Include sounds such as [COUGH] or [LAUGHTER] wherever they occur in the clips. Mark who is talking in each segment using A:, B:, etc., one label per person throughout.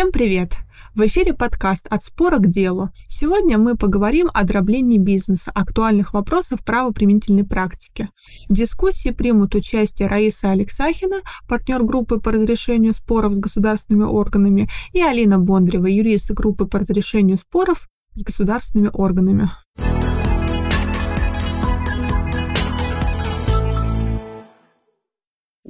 A: Всем привет! В эфире подкаст «От спора к делу». Сегодня мы поговорим о дроблении бизнеса, актуальных вопросов правоприменительной практики. В дискуссии примут участие Раиса Алексахина, партнер группы по разрешению споров с государственными органами, и Алина Бондарева, юрист группы по разрешению споров с государственными органами.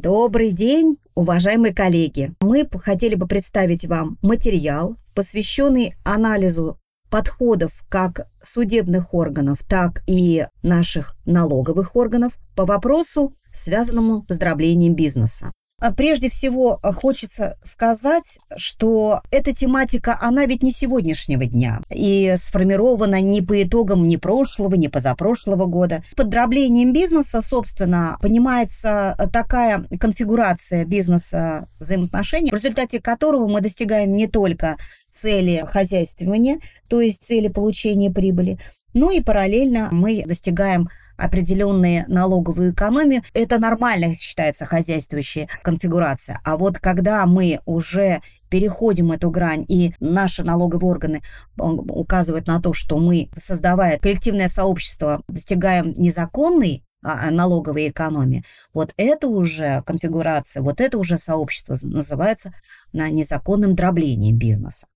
B: Добрый день, уважаемые коллеги! Мы хотели бы представить вам материал, посвященный анализу подходов как судебных органов, так и наших налоговых органов по вопросу, связанному с дроблением бизнеса. А прежде всего, э, хочется сказать, что эта тематика, она ведь не сегодняшнего дня и сформирована не по итогам ни прошлого, ни позапрошлого года. Под дроблением бизнеса, собственно, понимается такая конфигурация бизнеса взаимоотношений, в результате которого мы достигаем не только цели хозяйствования, то есть цели получения прибыли, но и параллельно мы достигаем определенные налоговые экономии, это нормально считается хозяйствующая конфигурация. А вот когда мы уже переходим эту грань, и наши налоговые органы указывают на то, что мы, создавая коллективное сообщество, достигаем незаконной а, а, налоговой экономии, вот это уже конфигурация, вот это уже сообщество называется на незаконным дроблением бизнеса.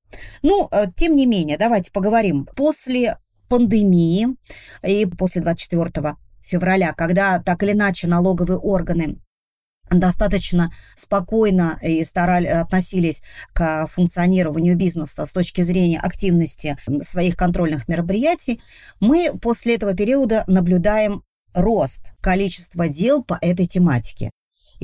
B: Ну, э, тем не менее, давайте поговорим. После пандемии и после 24 февраля, когда так или иначе налоговые органы достаточно спокойно и старали, относились к функционированию бизнеса с точки зрения активности своих контрольных мероприятий, мы после этого периода наблюдаем рост количества дел по этой тематике.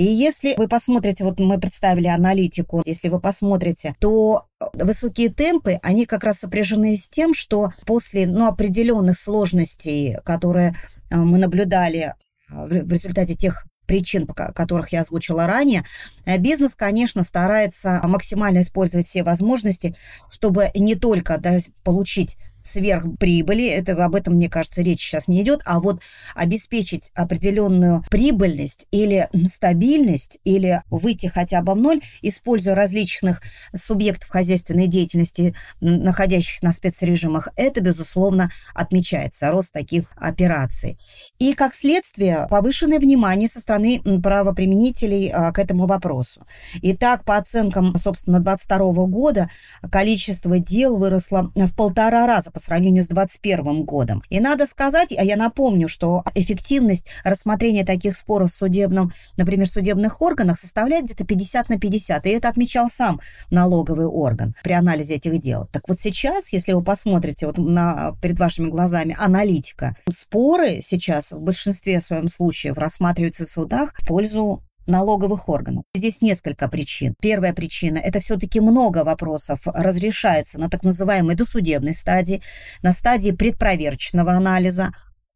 B: И если вы посмотрите, вот мы представили аналитику, если вы посмотрите, то высокие темпы, они как раз сопряжены с тем, что после ну, определенных сложностей, которые э, мы наблюдали э, в результате тех причин, которых я озвучила ранее, э, бизнес, конечно, старается максимально использовать все возможности, чтобы не только да, получить сверхприбыли, это, об этом, мне кажется, речь сейчас не идет, а вот обеспечить определенную прибыльность или стабильность, или выйти хотя бы в ноль, используя различных субъектов хозяйственной деятельности, находящихся на спецрежимах, это, безусловно, отмечается, рост таких операций. И, как следствие, повышенное внимание со стороны правоприменителей а, к этому вопросу. Итак, по оценкам, собственно, 2022 года количество дел выросло в полтора раза раза по сравнению с 2021 годом. И надо сказать, а я напомню, что эффективность рассмотрения таких споров в судебном, например, судебных органах составляет где-то 50 на 50. И это отмечал сам налоговый орган при анализе этих дел. Так вот сейчас, если вы посмотрите вот на, перед вашими глазами аналитика, споры сейчас в большинстве своем случаев рассматриваются в судах в пользу налоговых органов. Здесь несколько причин. Первая причина – это все-таки много вопросов разрешается на так называемой досудебной стадии, на стадии предпроверочного анализа,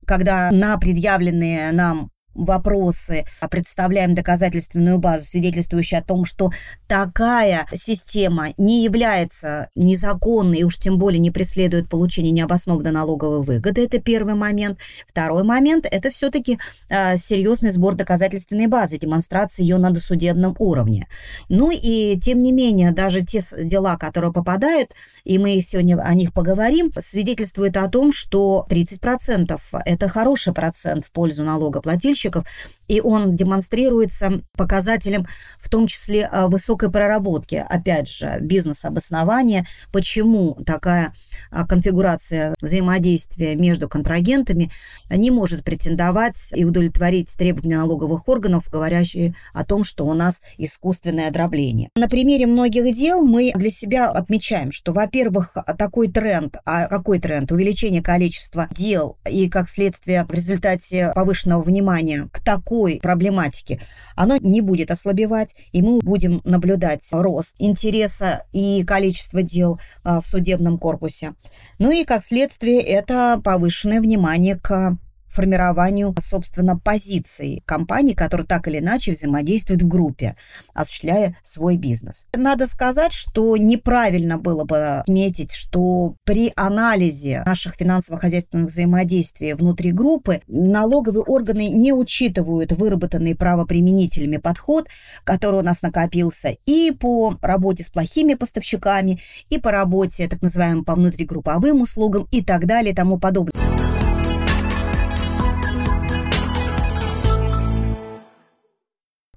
B: когда на предъявленные нам вопросы, а представляем доказательственную базу, свидетельствующую о том, что такая система не является незаконной и уж тем более не преследует получение необоснованной налоговой выгоды. Это первый момент. Второй момент – это все-таки э, серьезный сбор доказательственной базы, демонстрация ее на досудебном уровне. Ну и тем не менее, даже те дела, которые попадают, и мы сегодня о них поговорим, свидетельствуют о том, что 30% – это хороший процент в пользу налогоплательщика, заказчиков, и он демонстрируется показателем в том числе а, высокой проработки, опять же, бизнес-обоснования, почему такая а, конфигурация взаимодействия между контрагентами не может претендовать и удовлетворить требования налоговых органов, говорящие о том, что у нас искусственное дробление. На примере многих дел мы для себя отмечаем, что, во-первых, такой тренд, а какой тренд? Увеличение количества дел и, как следствие, в результате повышенного внимания внимание к такой проблематике, оно не будет ослабевать, и мы будем наблюдать рост интереса и количества дел а, в судебном корпусе. Ну и, как следствие, это повышенное внимание к формированию, собственно, позиций компаний, которые так или иначе взаимодействуют в группе, осуществляя свой бизнес. Надо сказать, что неправильно было бы отметить, что при анализе наших финансово-хозяйственных взаимодействий внутри группы налоговые органы не учитывают выработанный правоприменителями подход, который у нас накопился и по работе с плохими поставщиками, и по работе, так называемым, по внутригрупповым услугам и так далее и тому подобное.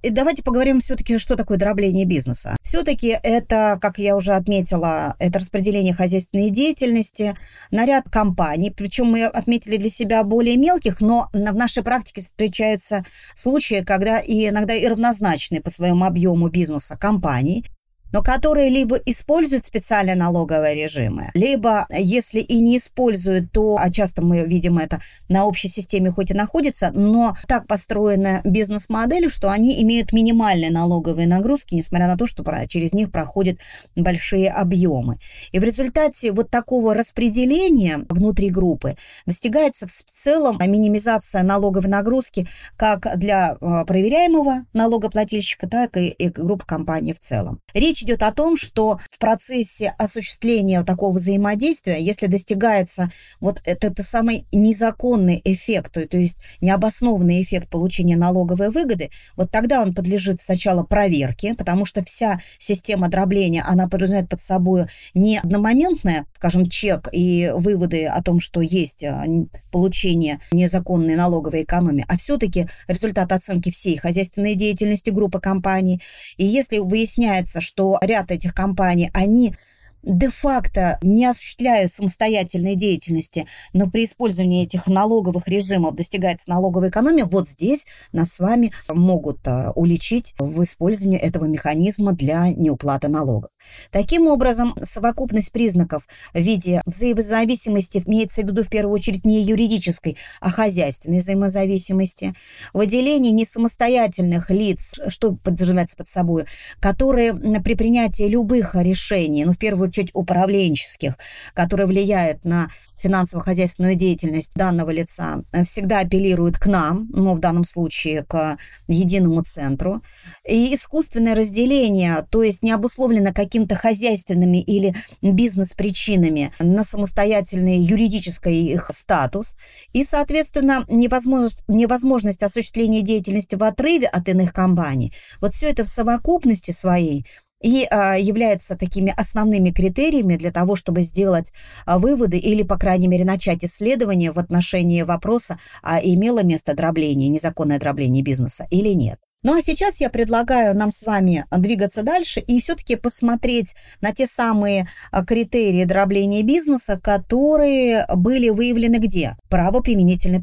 B: И давайте поговорим все-таки, что такое дробление бизнеса. Все-таки это, как я уже отметила, это распределение хозяйственной деятельности на ряд компаний. Причем мы отметили для себя более мелких, но в нашей практике встречаются случаи, когда и иногда и равнозначные по своему объему бизнеса компании но которые либо используют специальные налоговые режимы, либо, если и не используют, то, а часто мы видим это, на общей системе хоть и находится, но так построена бизнес-модель, что они имеют минимальные налоговые нагрузки, несмотря на то, что через них проходят большие объемы. И в результате вот такого распределения внутри группы достигается в целом минимизация налоговой нагрузки как для а, проверяемого налогоплательщика, так и группы компаний в целом. Речь Речь идет о том, что в процессе осуществления такого взаимодействия, если достигается вот этот самый незаконный эффект, то есть необоснованный эффект получения налоговой выгоды, вот тогда он подлежит сначала проверке, потому что вся система дробления, она подразумевает под собой не одномоментное, скажем, чек и выводы о том, что есть а, получение незаконной налоговой экономии, а все-таки результат оценки всей хозяйственной деятельности группы компаний. И если выясняется, что ряд этих компаний, они де-факто не осуществляют самостоятельной деятельности, но при использовании этих налоговых режимов достигается налоговая экономия, вот здесь нас с вами могут а, уличить в использовании этого механизма для неуплаты налогов. Таким образом, совокупность признаков в виде взаимозависимости имеется в виду в первую очередь не юридической, а хозяйственной взаимозависимости, выделение несамостоятельных лиц, что подразумевается под собой, которые при принятии любых решений, ну, в первую очередь управленческих, которые влияют на финансово-хозяйственную деятельность данного лица, всегда апеллируют к нам, ну, в данном случае к единому центру. И искусственное разделение, то есть не обусловлено каким-то хозяйственными или бизнес-причинами на самостоятельный юридический их статус. И, соответственно, невозможность, невозможность осуществления деятельности в отрыве от иных компаний. Вот все это в совокупности своей и а, является такими основными критериями для того, чтобы сделать а, выводы или, по крайней мере, начать исследование в отношении вопроса, а имело место дробление, незаконное дробление бизнеса или нет. Ну а сейчас я предлагаю нам с вами двигаться дальше и все-таки посмотреть на те самые а, критерии дробления бизнеса, которые были выявлены где? Право применительной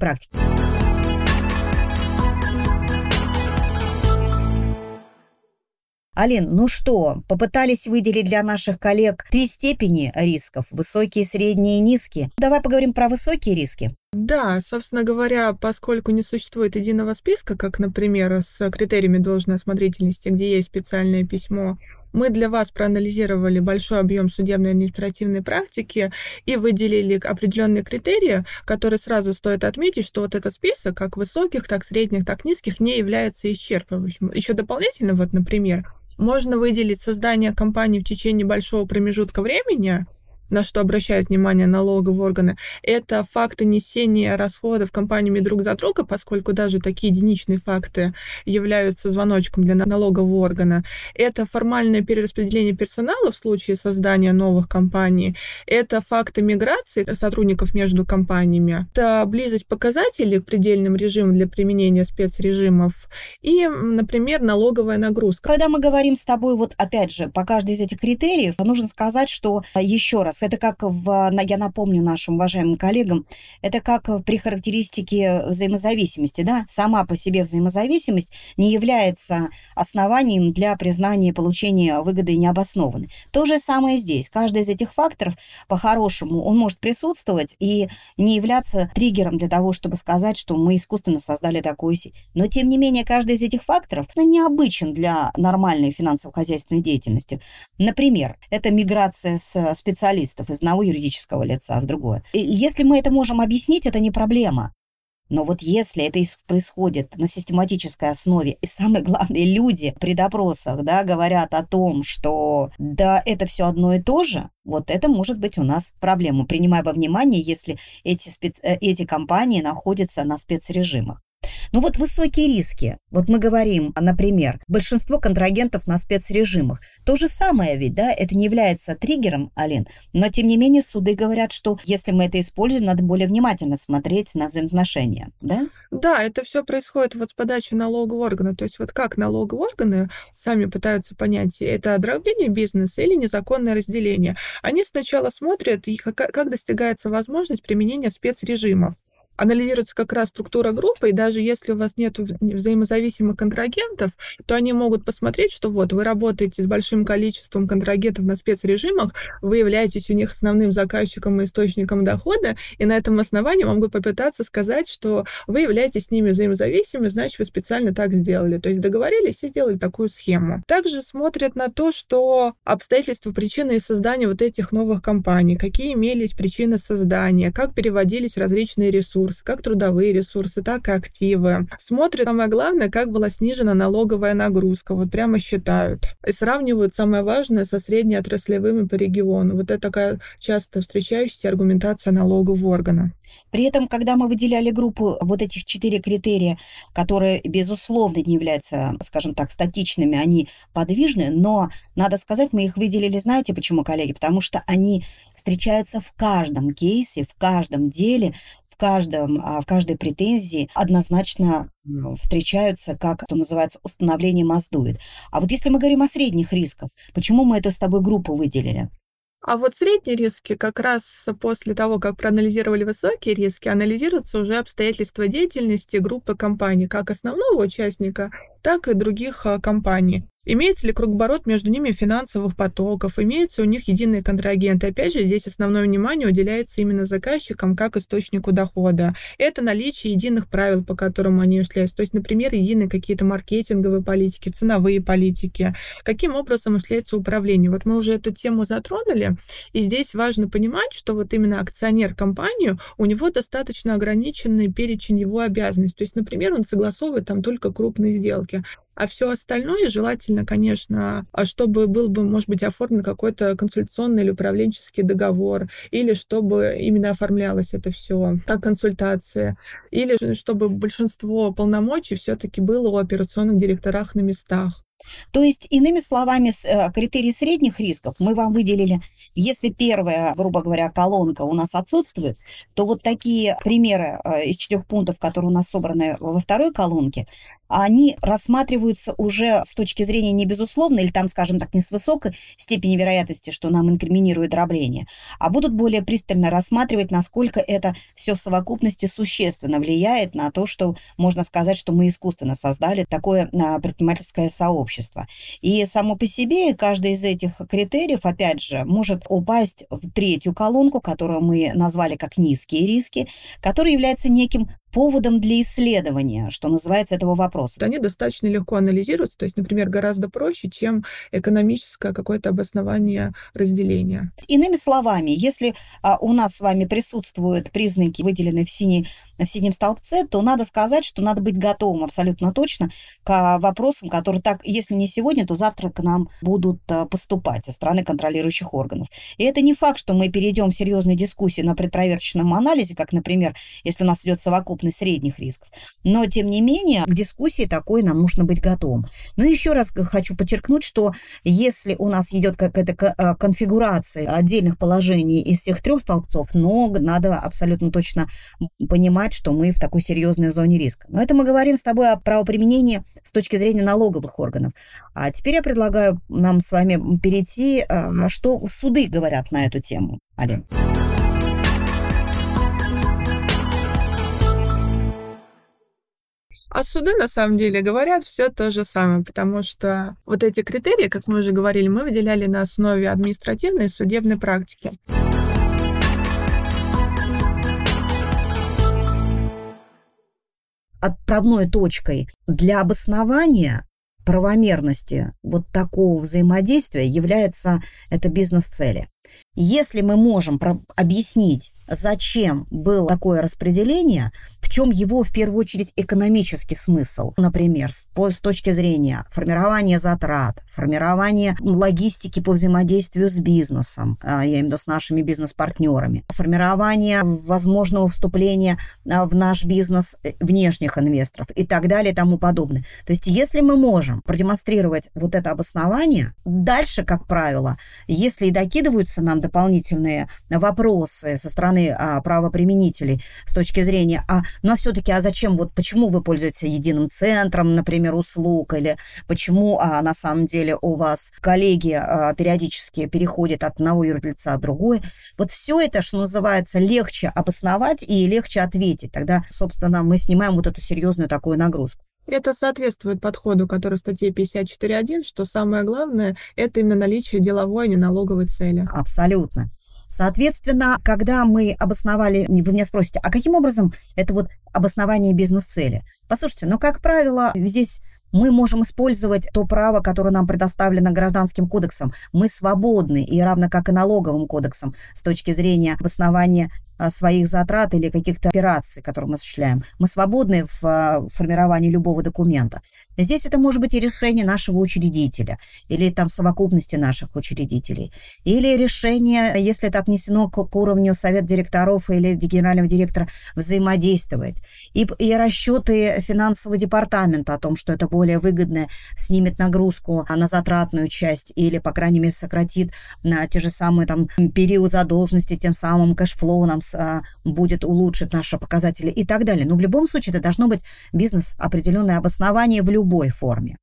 B: Алин, ну что, попытались выделить для наших коллег три степени рисков – высокие, средние и низкие. Давай поговорим про высокие риски.
A: Да, собственно говоря, поскольку не существует единого списка, как, например, с критериями должной осмотрительности, где есть специальное письмо, мы для вас проанализировали большой объем судебной административной практики и выделили определенные критерии, которые сразу стоит отметить, что вот этот список, как высоких, так средних, так низких, не является исчерпывающим. Еще дополнительно, вот, например, можно выделить создание компании в течение большого промежутка времени, на что обращают внимание налоговые органы, это факты несения расходов компаниями друг за друга, поскольку даже такие единичные факты являются звоночком для налогового органа. Это формальное перераспределение персонала в случае создания новых компаний. Это факты миграции сотрудников между компаниями. Это близость показателей к предельным режимам для применения спецрежимов. И, например, налоговая нагрузка.
B: Когда мы говорим с тобой, вот опять же, по каждой из этих критериев, нужно сказать, что еще раз, это как в, я напомню нашим уважаемым коллегам, это как при характеристике взаимозависимости, да, сама по себе взаимозависимость не является основанием для признания получения выгоды необоснованной. То же самое здесь. Каждый из этих факторов, по-хорошему, он может присутствовать и не являться триггером для того, чтобы сказать, что мы искусственно создали такую сеть. Но, тем не менее, каждый из этих факторов необычен для нормальной финансово-хозяйственной деятельности. Например, это миграция с специалистов специалистов из одного юридического лица в другое. И если мы это можем объяснить, это не проблема. Но вот если это происходит на систематической основе, и самое главное, [LAUGHS] люди при допросах да, говорят о том, что да, это все одно и то же, вот это может быть у нас проблема, принимая во внимание, если эти, спец... Э, эти компании находятся на спецрежимах. Ну вот высокие риски. Вот мы говорим, например, большинство контрагентов на спецрежимах. То же самое ведь, да, это не является триггером, Алин, но тем не менее суды говорят, что если мы это используем, надо более внимательно смотреть на взаимоотношения, да?
A: Да, это все происходит вот с подачи налогового органа. То есть вот как налоговые органы сами пытаются понять, это дробление бизнеса или незаконное разделение. Они сначала смотрят, как достигается возможность применения спецрежимов анализируется как раз структура группы, и даже если у вас нет взаимозависимых контрагентов, то они могут посмотреть, что вот вы работаете с большим количеством контрагентов на спецрежимах, вы являетесь у них основным заказчиком и источником дохода, и на этом основании могут попытаться сказать, что вы являетесь с ними взаимозависимыми, значит, вы специально так сделали. То есть договорились и сделали такую схему. Также смотрят на то, что обстоятельства, причины создания вот этих новых компаний, какие имелись причины создания, как переводились различные ресурсы, ресурсы, как трудовые ресурсы, так и активы. Смотрят, самое главное, как была снижена налоговая нагрузка. Вот прямо считают. И сравнивают самое важное со среднеотраслевыми по региону. Вот это такая часто встречающаяся аргументация налогового органа.
B: При этом, когда мы выделяли группу вот этих четыре критерия, которые, безусловно, не являются, скажем так, статичными, они подвижны, но, надо сказать, мы их выделили, знаете почему, коллеги? Потому что они встречаются в каждом кейсе, в каждом деле, в, каждом, а, в каждой претензии однозначно встречаются, как это называется, установление маздует. А вот если мы говорим о средних рисках, почему мы эту с тобой группу выделили?
A: А вот средние риски, как раз после того, как проанализировали высокие риски, анализируются уже обстоятельства деятельности группы компаний, как основного участника, так и других а, компаний. Имеется ли кругоборот между ними финансовых потоков, имеются у них единые контрагенты. Опять же, здесь основное внимание уделяется именно заказчикам как источнику дохода. Это наличие единых правил, по которым они осуществляются. То есть, например, единые какие-то маркетинговые политики, ценовые политики. Каким образом осуществляется управление? Вот мы уже эту тему затронули, и здесь важно понимать, что вот именно акционер компании, у него достаточно ограниченный перечень его обязанностей. То есть, например, он согласовывает там только крупные сделки рамки. А все остальное желательно, конечно, а чтобы был бы, может быть, оформлен какой-то консультационный или управленческий договор, или чтобы именно оформлялось это все как консультация, или чтобы большинство полномочий все-таки было у операционных директорах на местах.
B: То есть, иными словами, э, критерий средних рисков мы вам выделили. Если первая, грубо говоря, колонка у нас отсутствует, то вот такие примеры э, из четырех пунктов, которые у нас собраны во второй колонке, они рассматриваются уже с точки зрения не безусловно, или там, скажем так, не с высокой степени вероятности, что нам инкриминирует дробление, а будут более пристально рассматривать, насколько это все в совокупности существенно влияет на то, что можно сказать, что мы искусственно создали такое а, предпринимательское сообщество. И само по себе каждый из этих критериев, опять же, может упасть в третью колонку, которую мы назвали как низкие риски, который является неким поводом для исследования, что называется, этого вопроса.
A: Они достаточно легко анализируются, то есть, например, гораздо проще, чем экономическое какое-то обоснование разделения.
B: Иными словами, если а, у нас с вами присутствуют признаки, выделенные в синей в синем столбце, то надо сказать, что надо быть готовым абсолютно точно к вопросам, которые так, если не сегодня, то завтра к нам будут а, поступать со стороны контролирующих органов. И это не факт, что мы перейдем в серьезные дискуссии на предпроверочном анализе, как, например, если у нас идет совокупность средних рисков. Но, тем не менее, в дискуссии такой нам нужно быть готовым. Но еще раз хочу подчеркнуть, что если у нас идет какая-то а, конфигурация отдельных положений из всех трех столбцов, но надо абсолютно точно понимать, понимать, что мы в такой серьезной зоне риска. Но это мы говорим с тобой о правоприменении с точки зрения налоговых органов. А теперь я предлагаю нам с вами перейти, э, что суды говорят на эту тему. Али.
A: А суды, на самом деле, говорят все то же самое, потому что вот эти критерии, как мы уже говорили, мы выделяли на основе административной и судебной практики.
B: Отправной точкой для обоснования правомерности вот такого взаимодействия является это бизнес-цели. Если мы можем объяснить, зачем было такое распределение, в чем его в первую очередь экономический смысл, например, с, с точки зрения формирования затрат, формирования логистики по взаимодействию с бизнесом, а, я имею в виду с нашими бизнес-партнерами, формирования возможного вступления а, в наш бизнес э, внешних инвесторов и так далее и тому подобное. То есть если мы можем продемонстрировать вот это обоснование, дальше, как правило, если и докидываются нам дополнительные вопросы со стороны а, правоприменителей с точки зрения, а, ну, а все-таки, а зачем, вот почему вы пользуетесь единым центром, например, услуг, или почему а, на самом деле у вас коллеги а, периодически переходят от одного юрлица к другой, вот все это, что называется, легче обосновать и легче ответить. Тогда, собственно, мы снимаем вот эту серьезную такую нагрузку.
A: Это соответствует подходу, который в статье 54.1, что самое главное – это именно наличие деловой, а не налоговой цели.
B: Абсолютно. Соответственно, когда мы обосновали, вы меня спросите, а каким образом это вот обоснование бизнес-цели? Послушайте, ну, как правило, здесь мы можем использовать то право, которое нам предоставлено Гражданским кодексом. Мы свободны, и равно как и налоговым кодексом, с точки зрения обоснования своих затрат или каких-то операций, которые мы осуществляем. Мы свободны в а, формировании любого документа. Здесь это может быть и решение нашего учредителя, или там совокупности наших учредителей, или решение, если это отнесено к, к уровню совет директоров или генерального директора, взаимодействовать. И, и расчеты финансового департамента о том, что это более выгодно, снимет нагрузку на затратную часть или, по крайней мере, сократит на те же самые там период задолженности, тем самым cash flow нам а, будет улучшить наши показатели и так далее. Но в любом случае это должно быть бизнес определенное обоснование в любой форме.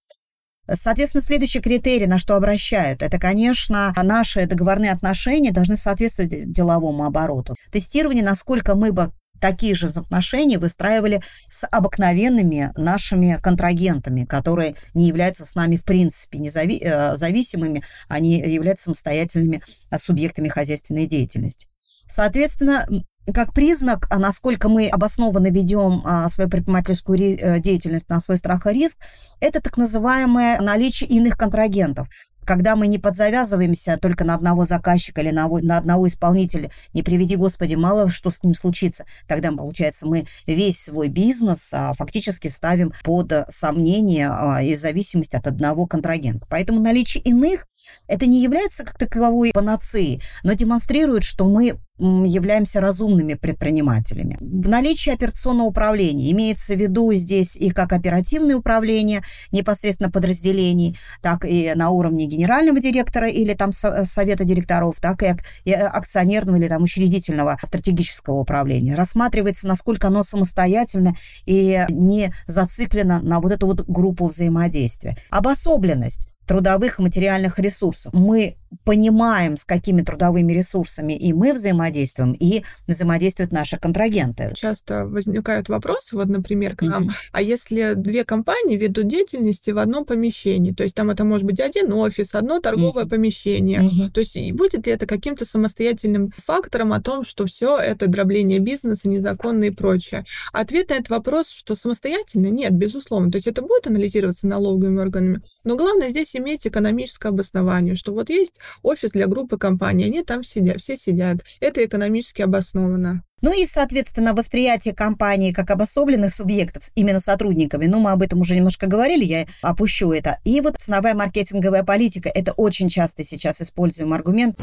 B: Соответственно, следующий критерий, на что обращают, это, конечно, наши договорные отношения должны соответствовать деловому обороту. Тестирование, насколько мы бы такие же взаимоотношения выстраивали с обыкновенными нашими контрагентами, которые не являются с нами в принципе независимыми, э, они являются самостоятельными э, субъектами хозяйственной деятельности. Соответственно, как признак, а насколько мы обоснованно ведем а, свою предпринимательскую э, деятельность на свой страх и риск, это так называемое наличие иных контрагентов. Когда мы не подзавязываемся только на одного заказчика или на, на одного исполнителя, не приведи Господи, мало что с ним случится, тогда, получается, мы весь свой бизнес а, фактически ставим под сомнение а, и зависимость от одного контрагента. Поэтому наличие иных это не является как таковой панацеей, но демонстрирует, что мы являемся разумными предпринимателями. В наличии операционного управления имеется в виду здесь и как оперативное управление непосредственно подразделений, так и на уровне генерального директора или там совета директоров, так и акционерного или там учредительного стратегического управления. Рассматривается, насколько оно самостоятельно и не зациклено на вот эту вот группу взаимодействия. Обособленность трудовых и материальных ресурсов. Мы понимаем, с какими трудовыми ресурсами и мы взаимодействуем, и взаимодействуют наши контрагенты.
A: Часто возникают вопросы, вот, например, к нам, угу. а если две компании ведут деятельности в одном помещении, то есть там это может быть один офис, одно торговое угу. помещение, угу. то есть будет ли это каким-то самостоятельным фактором о том, что все это дробление бизнеса, незаконно и прочее? Ответ на этот вопрос, что самостоятельно, нет, безусловно. То есть это будет анализироваться налоговыми органами, но главное здесь иметь экономическое обоснование, что вот есть офис для группы компаний, они там сидят, все сидят. Это экономически обосновано.
B: Ну и, соответственно, восприятие компании как обособленных субъектов именно сотрудниками. Ну, мы об этом уже немножко говорили, я опущу это. И вот ценовая маркетинговая политика – это очень часто сейчас используемый аргумент.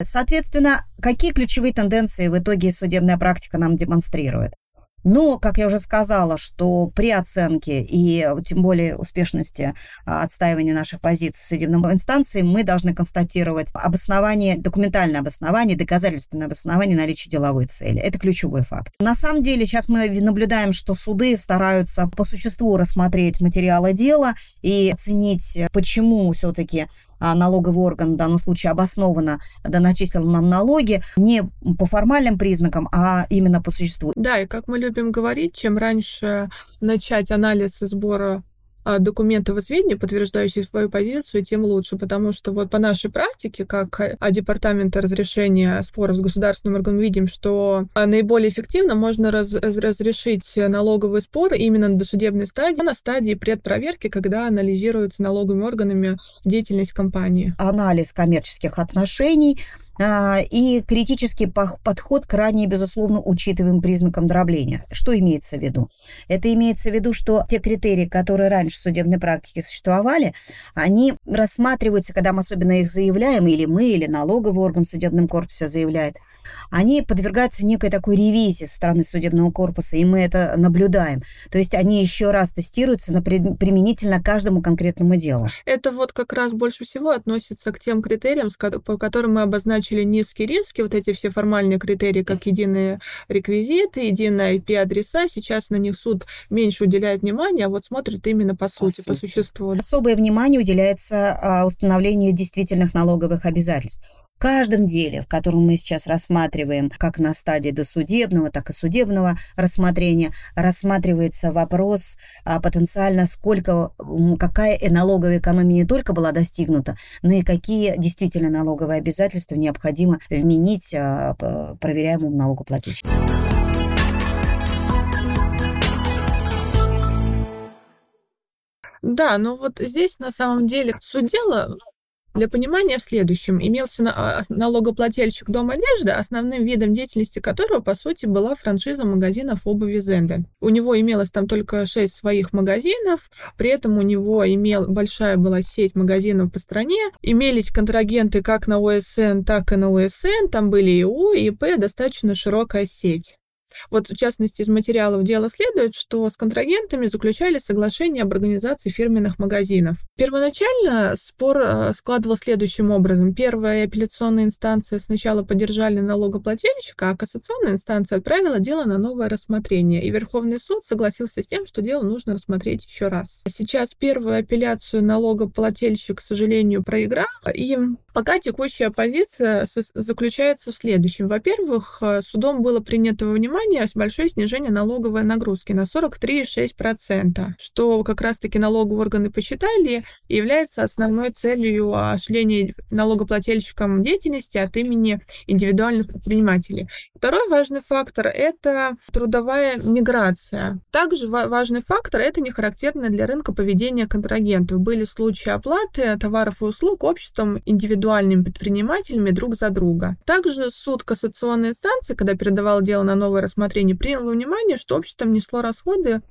B: Соответственно, какие ключевые тенденции в итоге судебная практика нам демонстрирует? Но, как я уже сказала, что при оценке и тем более успешности а, отстаивания наших позиций в судебном инстанции мы должны констатировать обоснование, документальное обоснование, доказательственное обоснование наличия деловой цели. Это ключевой факт. На самом деле сейчас мы наблюдаем, что суды стараются по существу рассмотреть материалы дела и оценить, почему все-таки налоговый орган в данном случае обоснованно доначислил нам налоги не по формальным признакам, а именно по существу.
A: Да, и как мы любим говорить, чем раньше начать анализ и сбора а, документов и сведений, подтверждающих свою позицию, тем лучше, потому что вот по нашей практике, как а, департамента разрешения споров с государственным органом, видим, что а, наиболее эффективно можно раз, разрешить налоговый спор именно на досудебной стадии, на стадии предпроверки, когда анализируется налоговыми органами деятельность компании.
B: Анализ коммерческих отношений а, и критический подход к ранее, безусловно, учитываемым признакам дробления. Что имеется в виду? Это имеется в виду, что те критерии, которые раньше раньше судебной практике существовали, они рассматриваются, когда мы особенно их заявляем, или мы, или налоговый орган в судебном корпусе заявляет – они подвергаются некой такой ревизии со стороны судебного корпуса, и мы это наблюдаем. То есть они еще раз тестируются на применительно каждому конкретному делу.
A: Это вот как раз больше всего относится к тем критериям, по которым мы обозначили низкие риски, вот эти все формальные критерии, как единые реквизиты, единые IP-адреса. Сейчас на них суд меньше уделяет внимания, а вот смотрит именно по сути, по, по существу.
B: Особое внимание уделяется а, установлению действительных налоговых обязательств. В каждом деле, в котором мы сейчас рассматриваем, как на стадии досудебного, так и судебного рассмотрения, рассматривается вопрос а, потенциально, сколько, какая налоговая экономия не только была достигнута, но и какие действительно налоговые обязательства необходимо вменить а, проверяемому налогоплательщику.
A: Да, но вот здесь на самом деле суть дела, для понимания в следующем. Имелся а, налогоплательщик Дом одежды, основным видом деятельности которого, по сути, была франшиза магазинов обуви Зендель. У него имелось там только шесть своих магазинов, при этом у него имел, большая была сеть магазинов по стране, имелись контрагенты как на ОСН, так и на ОСН, там были и ИУ, и ИП, достаточно широкая сеть. Вот, в частности, из материалов дела следует, что с контрагентами заключали соглашение об организации фирменных магазинов. Первоначально спор э, складывался следующим образом. Первая апелляционная инстанция сначала поддержали налогоплательщика, а кассационная инстанция отправила дело на новое рассмотрение. И Верховный суд согласился с тем, что дело нужно рассмотреть еще раз. Сейчас первую апелляцию налогоплательщик, к сожалению, проиграл, и пока текущая позиция заключается в следующем. Во-первых, э, судом было принято во внимание Германии большое снижение налоговой нагрузки на 43,6%, что как раз-таки налоговые органы посчитали является основной целью осуществления налогоплательщикам деятельности от имени индивидуальных предпринимателей. Второй важный фактор – это трудовая миграция. Также важный фактор – это не характерное для рынка поведение контрагентов. Были случаи оплаты товаров и услуг обществом индивидуальными предпринимателями друг за друга. Также суд кассационной инстанции, когда передавал дело на новое рассмотрения принял во внимание, что общество несло расходы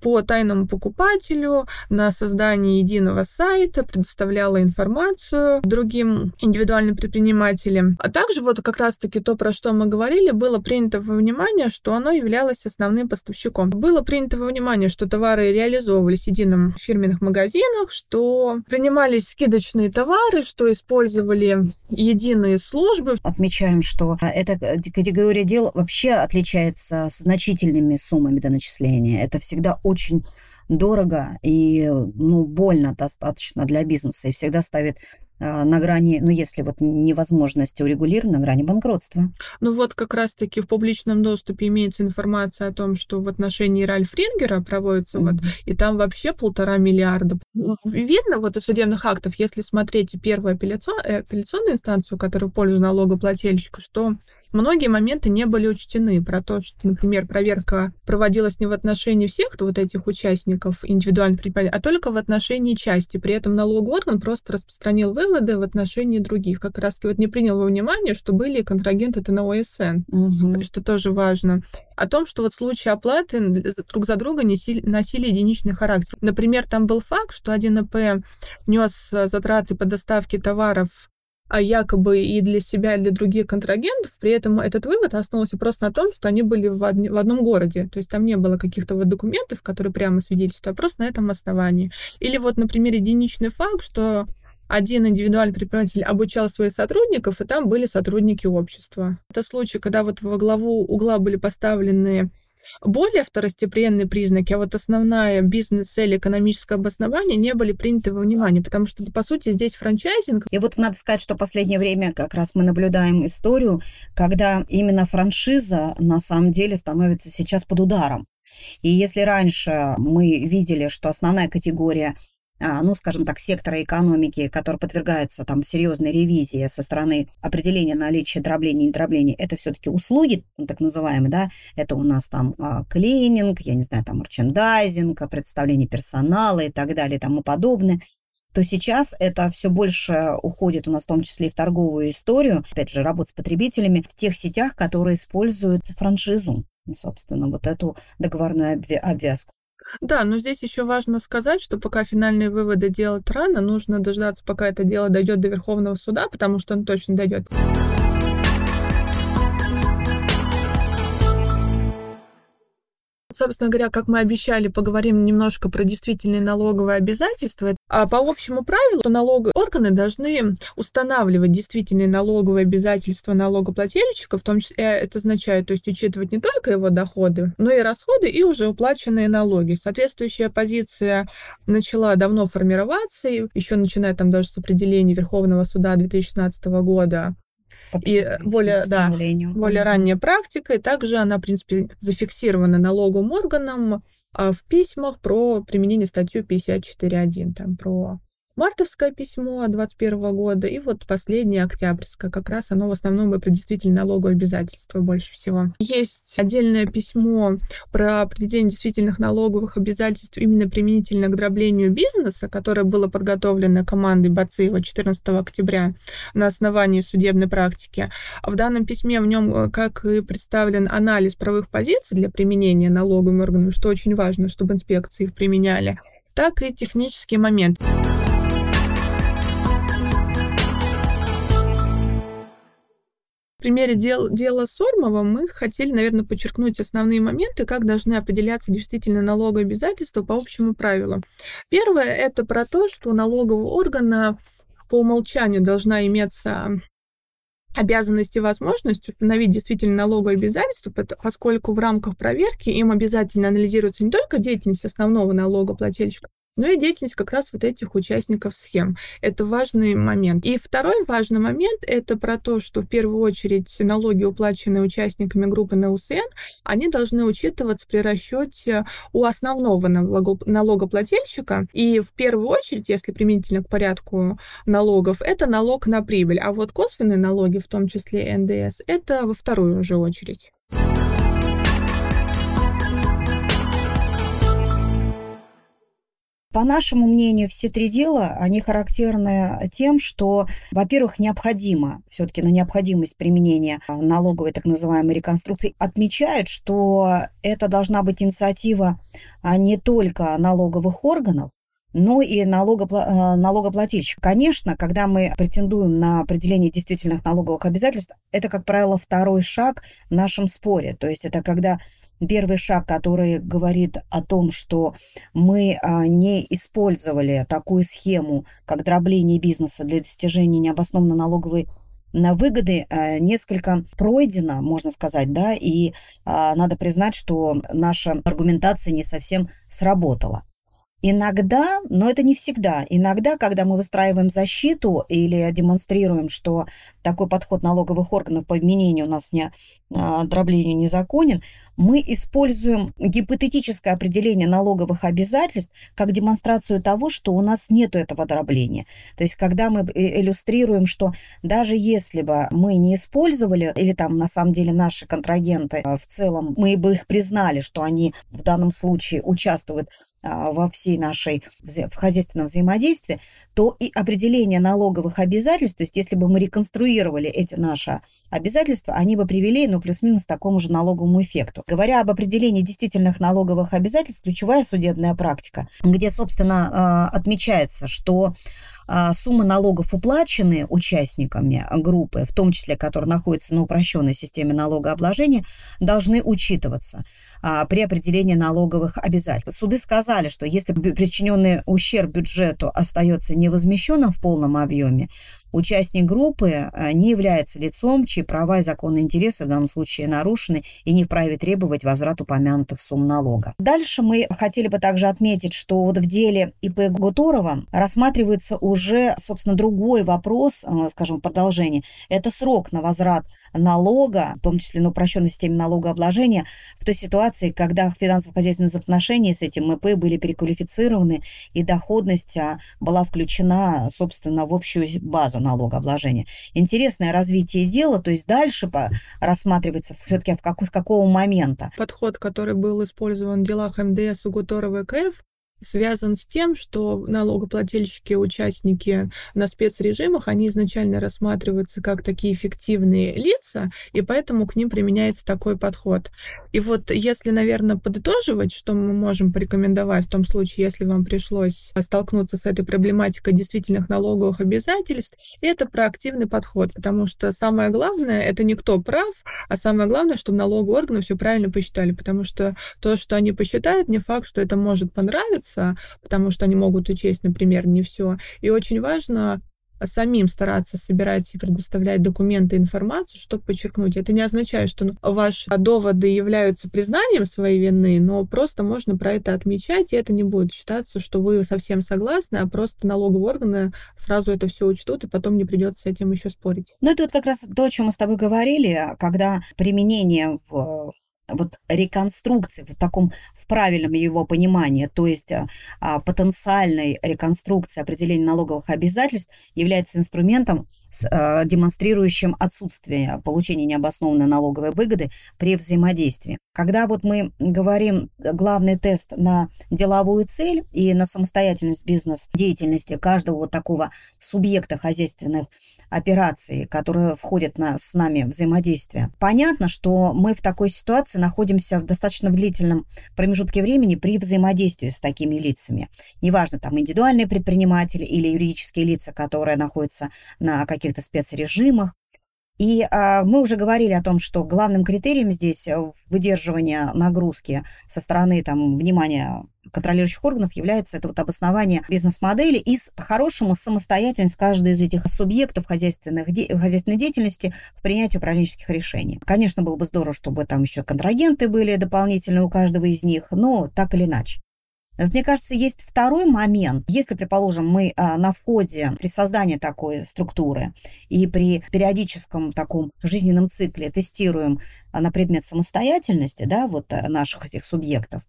A: по тайному покупателю на создание единого сайта, предоставляла информацию другим индивидуальным предпринимателям. А также вот как раз-таки то, про что мы говорили, было принято во внимание, что оно являлось основным поставщиком. Было принято во внимание, что товары реализовывались в едином фирменных магазинах, что принимались скидочные товары, что использовали единые службы.
B: Отмечаем, что эта категория дел вообще отличается значительными суммами до начисления. Это всегда очень дорого и ну, больно достаточно для бизнеса и всегда ставит на грани, ну, если вот невозможность урегулировать, на грани банкротства.
A: Ну вот как раз-таки в публичном доступе имеется информация о том, что в отношении Ральф Рингера проводится mm-hmm. вот, и там вообще полтора миллиарда. Видно вот из судебных актов, если смотреть первую апелляцион, э, апелляционную инстанцию, которая пользуется налогоплательщику, что многие моменты не были учтены про то, что, например, проверка проводилась не в отношении всех вот этих участников индивидуальных предприятий, а только в отношении части. При этом налоговый орган просто распространил вывод выводы в отношении других. Как раз вот не принял во внимание, что были контрагенты на ОСН, угу. что тоже важно. О том, что вот случаи оплаты друг за друга носили, носили единичный характер. Например, там был факт, что 1АП нес затраты по доставке товаров а якобы и для себя, и для других контрагентов. При этом этот вывод основывался просто на том, что они были в, од... в одном городе. То есть там не было каких-то вот документов, которые прямо свидетельствуют, а просто на этом основании. Или вот, например, единичный факт, что один индивидуальный предприниматель обучал своих сотрудников, и там были сотрудники общества. Это случай, когда вот во главу угла были поставлены более второстепенные признаки, а вот основная бизнес-цель, экономическое обоснование не были приняты во внимание, потому что, по сути, здесь франчайзинг.
B: И вот надо сказать, что в последнее время как раз мы наблюдаем историю, когда именно франшиза на самом деле становится сейчас под ударом. И если раньше мы видели, что основная категория ну, скажем так, сектора экономики, который подвергается там серьезной ревизии со стороны определения наличия дробления и недробления, это все-таки услуги, так называемые, да, это у нас там а, клининг, я не знаю, там мерчендайзинг, представление персонала и так далее и тому подобное то сейчас это все больше уходит у нас в том числе и в торговую историю, опять же, работа с потребителями в тех сетях, которые используют франшизу, собственно, вот эту договорную обвязку.
A: Да, но здесь еще важно сказать, что пока финальные выводы делать рано, нужно дождаться, пока это дело дойдет до Верховного суда, потому что он точно дойдет. Собственно говоря, как мы обещали, поговорим немножко про действительные налоговые обязательства. А по общему правилу налоговые органы должны устанавливать действительные налоговые обязательства налогоплательщика, в том числе это означает, то есть учитывать не только его доходы, но и расходы и уже уплаченные налоги. Соответствующая позиция начала давно формироваться, еще начиная там даже с определения Верховного суда 2016 года и более, да, более ранняя практика, и также она, в принципе, зафиксирована налоговым органом а, в письмах про применение статью 54.1, там, про мартовское письмо 2021 года и вот последнее октябрьское. Как раз оно в основном и про действительно налоговые обязательства больше всего. Есть отдельное письмо про определение действительных налоговых обязательств именно применительно к дроблению бизнеса, которое было подготовлено командой Бациева 14 октября на основании судебной практики. В данном письме в нем э, как и представлен анализ правовых позиций для применения налоговыми органами, что очень важно, чтобы инспекции их применяли, так и технический момент. В примере дел, дела Сормова мы хотели, наверное, подчеркнуть основные моменты, как должны определяться действительно налоговые обязательства по общему правилу. Первое – это про то, что у налогового органа по умолчанию должна иметься обязанность и возможность установить действительно налоговые обязательства, поскольку в рамках проверки им обязательно анализируется не только деятельность основного налогоплательщика, но и деятельность как раз вот этих участников схем. Это важный момент. И второй важный момент — это про то, что в первую очередь налоги, уплаченные участниками группы НАУСН, они должны учитываться при расчете у основного налогоплательщика. И в первую очередь, если применительно к порядку налогов, это налог на прибыль. А вот косвенные налоги, в том числе НДС, это во вторую уже очередь.
B: По нашему мнению, все три дела, они характерны тем, что, во-первых, необходимо, все-таки на необходимость применения налоговой так называемой реконструкции отмечают, что это должна быть инициатива а, не только налоговых органов, но и налогопла- а, налогоплательщик. Конечно, когда мы претендуем на определение действительных налоговых обязательств, это, как правило, второй шаг в нашем споре. То есть это когда первый шаг, который говорит о том, что мы а, не использовали такую схему, как дробление бизнеса для достижения необоснованно налоговой на выгоды а, несколько пройдено, можно сказать, да, и а, надо признать, что наша аргументация не совсем сработала. Иногда, но это не всегда, иногда, когда мы выстраиваем защиту или демонстрируем, что такой подход налоговых органов по изменению у нас не дроблению незаконен, мы используем гипотетическое определение налоговых обязательств как демонстрацию того, что у нас нет этого дробления. То есть, когда мы э, иллюстрируем, что даже если бы мы не использовали, или там на самом деле наши контрагенты в целом, мы бы их признали, что они в данном случае участвуют а, во всей нашей в хозяйственном взаимодействии, то и определение налоговых обязательств, то есть если бы мы реконструировали эти наши обязательства, они бы привели, ну, плюс-минус к такому же налоговому эффекту. Говоря об определении действительных налоговых обязательств, ключевая судебная практика, где, собственно, а, отмечается, что суммы налогов, уплаченные участниками группы, в том числе, которые находятся на упрощенной системе налогообложения, должны учитываться а, при определении налоговых обязательств. Суды сказали, что если причиненный ущерб бюджету остается невозмещенным в полном объеме, Участник группы э, не является лицом, чьи права и законные интересы в данном случае нарушены и не вправе требовать возврат упомянутых сумм налога. Дальше мы хотели бы также отметить, что вот в деле ИП Гуторова рассматривается уже, собственно, другой вопрос, э, скажем, продолжение. Это срок на возврат налога, в том числе на упрощенной системе налогообложения, в той ситуации, когда финансово-хозяйственные взаимоотношения с этим МП были переквалифицированы, и доходность а, была включена, собственно, в общую базу налогообложения. Интересное развитие дела, то есть дальше рассматривается все-таки в как, с какого момента.
A: Подход, который был использован в делах МДС, УГУТОР и ВКФ, связан с тем, что налогоплательщики, участники на спецрежимах, они изначально рассматриваются как такие эффективные лица, и поэтому к ним применяется такой подход. И вот если, наверное, подытоживать, что мы можем порекомендовать в том случае, если вам пришлось столкнуться с этой проблематикой действительных налоговых обязательств, это проактивный подход, потому что самое главное, это не кто прав, а самое главное, чтобы налоговые органы все правильно посчитали, потому что то, что они посчитают, не факт, что это может понравиться, потому что они могут учесть, например, не все. И очень важно самим стараться собирать и предоставлять документы, информацию, чтобы подчеркнуть. Это не означает, что ваши доводы являются признанием своей вины, но просто можно про это отмечать, и это не будет считаться, что вы совсем согласны, а просто налоговые органы сразу это все учтут, и потом не придется с этим еще спорить.
B: Ну, это вот как раз то, о чем мы с тобой говорили, когда применение в вот реконструкции в таком правильном его понимании, то есть а, а потенциальной реконструкции определения налоговых обязательств является инструментом Э, демонстрирующим отсутствие получения необоснованной налоговой выгоды при взаимодействии. Когда вот мы говорим главный тест на деловую цель и на самостоятельность бизнес-деятельности каждого вот такого субъекта хозяйственных операций, которые входят на, с нами в взаимодействие, понятно, что мы в такой ситуации находимся в достаточно длительном промежутке времени при взаимодействии с такими лицами. Неважно, там индивидуальные предприниматели или юридические лица, которые находятся на каких каких-то спецрежимах. И а, мы уже говорили о том, что главным критерием здесь э, выдерживания нагрузки со стороны там, внимания контролирующих органов является это вот обоснование бизнес-модели и с хорошему самостоятельность каждой из этих субъектов хозяйственных, де, хозяйственной деятельности в принятии управленческих решений. Конечно, было бы здорово, чтобы там еще контрагенты были дополнительные у каждого из них, но так или иначе. Вот мне кажется, есть второй момент. Если, предположим, мы а, на входе при создании такой структуры и при периодическом таком жизненном цикле тестируем а, на предмет самостоятельности да, вот, а, наших этих субъектов,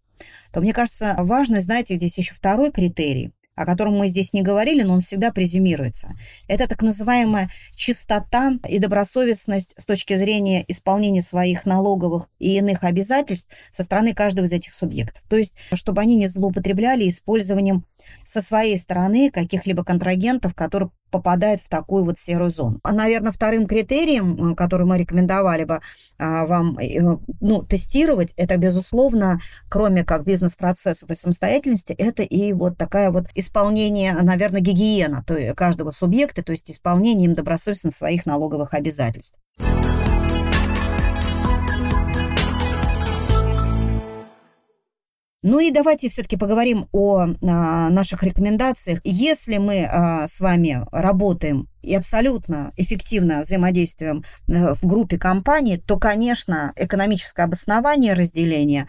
B: то мне кажется, важно, знаете, здесь еще второй критерий о котором мы здесь не говорили, но он всегда презюмируется. Это так называемая чистота и добросовестность с точки зрения исполнения своих налоговых и иных обязательств со стороны каждого из этих субъектов. То есть, чтобы они не злоупотребляли использованием со своей стороны каких-либо контрагентов, которые попадает в такую вот серую зону. А, наверное, вторым критерием, э, который мы рекомендовали бы а, вам э, ну, тестировать, это, безусловно, кроме как бизнес-процессов и самостоятельности, это и вот такая вот исполнение, наверное, гигиена то каждого субъекта, то есть исполнение им добросовестно своих налоговых обязательств. Ну и давайте все-таки поговорим о а, наших рекомендациях. Если мы а, с вами работаем и абсолютно эффективно взаимодействуем э, в группе компаний, то, конечно, экономическое обоснование разделения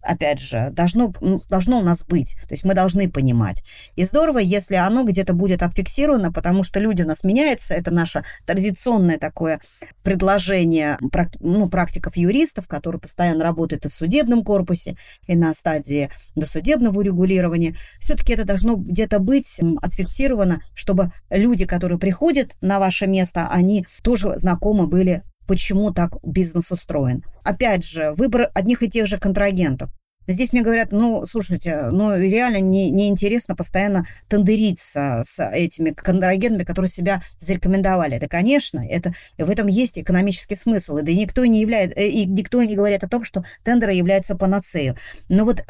B: опять же, должно, должно у нас быть. То есть мы должны понимать. И здорово, если оно где-то будет отфиксировано, потому что люди у нас меняются. Это наше традиционное такое предложение ну, практиков юристов, которые постоянно работают и в судебном корпусе, и на стадии досудебного урегулирования. Все-таки это должно где-то быть отфиксировано, чтобы люди, которые приходят на ваше место, они тоже знакомы были почему так бизнес устроен. Опять же, выбор одних и тех же контрагентов. Здесь мне говорят, ну, слушайте, ну, реально не, неинтересно постоянно тендериться с этими контрагентами, которые себя зарекомендовали. Да, конечно, это, в этом есть экономический смысл. И да никто не является, э, и никто не говорит о том, что тендеры являются панацею. Но вот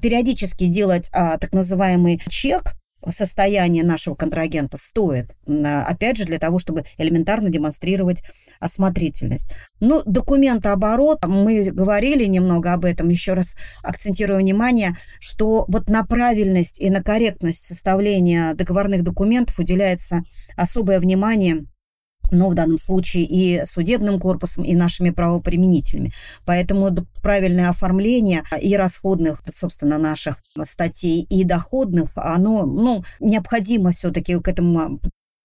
B: периодически делать а, так называемый чек, состояние нашего контрагента стоит, опять же, для того, чтобы элементарно демонстрировать осмотрительность. Ну, документооборот, мы говорили немного об этом, еще раз акцентирую внимание, что вот на правильность и на корректность составления договорных документов уделяется особое внимание но в данном случае и судебным корпусом, и нашими правоприменителями. Поэтому правильное оформление и расходных, собственно, наших статей, и доходных, оно ну, необходимо все-таки к этому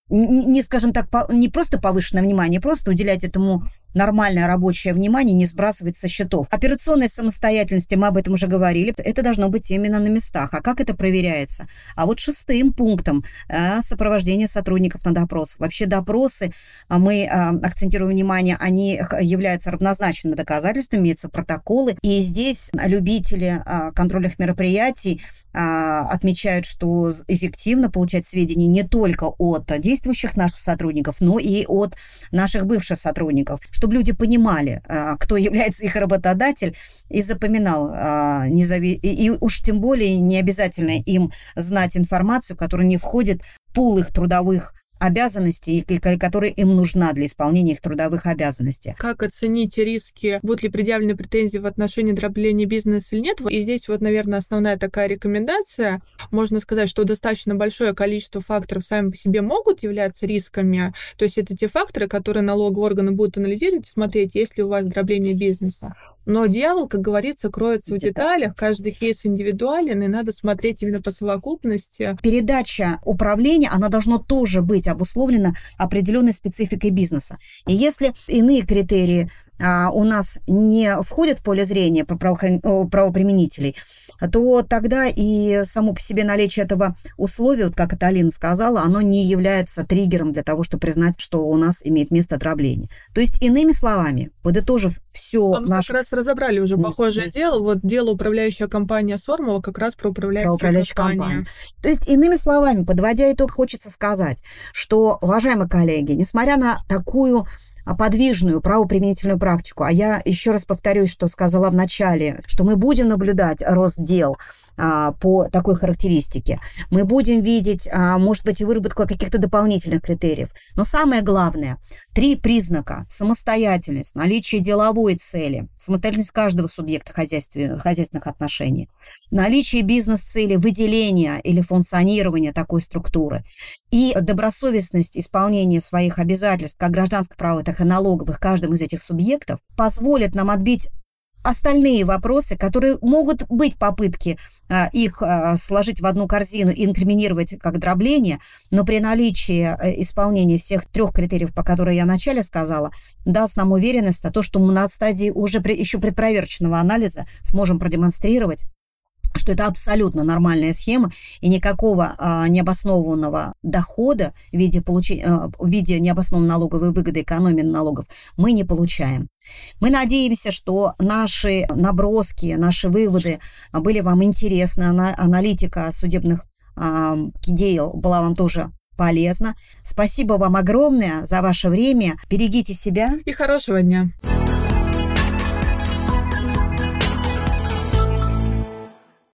B: не, скажем так, не просто повышенное внимание, просто уделять этому нормальное рабочее внимание не сбрасывать со счетов. Операционной самостоятельности, мы об этом уже говорили, это должно быть именно на местах. А как это проверяется? А вот шестым пунктом э, сопровождение сотрудников на допросах. Вообще допросы, а мы э, акцентируем внимание, они являются равнозначными доказательствами, имеются протоколы. И здесь любители э, контрольных мероприятий отмечают, что эффективно получать сведения не только от действующих наших сотрудников, но и от наших бывших сотрудников, чтобы люди понимали, а, кто является их работодатель, и запоминал, а, и уж тем более не обязательно им знать информацию, которая не входит в пул их трудовых обязанностей, которая им нужна для исполнения их трудовых обязанностей.
A: Как оценить риски, будут ли предъявлены претензии в отношении дробления бизнеса или нет? И здесь вот, наверное, основная такая рекомендация. Можно сказать, что достаточно большое количество факторов сами по себе могут являться рисками. То есть это те факторы, которые налоговые органы будут анализировать и смотреть, есть ли у вас дробление бизнеса. Но дьявол, как говорится, кроется в деталях. Каждый кейс индивидуален, и надо смотреть именно по совокупности.
B: Передача управления, она должна тоже быть обусловлена определенной спецификой бизнеса. И если иные критерии у нас не входят в поле зрения правоприменителей, то тогда и само по себе наличие этого условия, вот как это Алина сказала, оно не является триггером для того, чтобы признать, что у нас имеет место отравление. То есть, иными словами, подытожив все...
A: А мы наш... как раз разобрали уже похожее mm-hmm. дело. Вот дело управляющая компания Сормова как раз про управляющую, про управляющую компанию. компанию.
B: То есть, иными словами, подводя итог, хочется сказать, что, уважаемые коллеги, несмотря на такую подвижную правоприменительную практику. А я еще раз повторюсь, что сказала в начале, что мы будем наблюдать рост дел а, по такой характеристике. Мы будем видеть, а, может быть, и выработку каких-то дополнительных критериев. Но самое главное, три признака. Самостоятельность, наличие деловой цели, самостоятельность каждого субъекта хозяйственных отношений, наличие бизнес-цели, выделения или функционирования такой структуры и добросовестность исполнения своих обязательств как гражданского права, так и налоговых каждым из этих субъектов позволит нам отбить остальные вопросы, которые могут быть попытки а, их а, сложить в одну корзину и инкриминировать как дробление, но при наличии а, исполнения всех трех критериев, по которым я вначале сказала, даст нам уверенность о том, что мы на стадии уже при, еще предпроверочного анализа сможем продемонстрировать что это абсолютно нормальная схема, и никакого а, необоснованного дохода в виде, получения, а, в виде необоснованной налоговой выгоды, экономии налогов мы не получаем. Мы надеемся, что наши наброски, наши выводы были вам интересны, аналитика судебных а, дел была вам тоже полезна. Спасибо вам огромное за ваше время. Берегите себя.
A: И хорошего дня.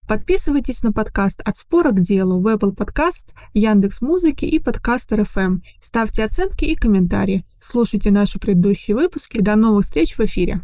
A: Подписывайтесь на подкаст «От спора к делу» в Apple Podcast, Яндекс Музыки и Подкастер FM. Ставьте оценки и комментарии. Слушайте наши предыдущие выпуски. До новых встреч в эфире.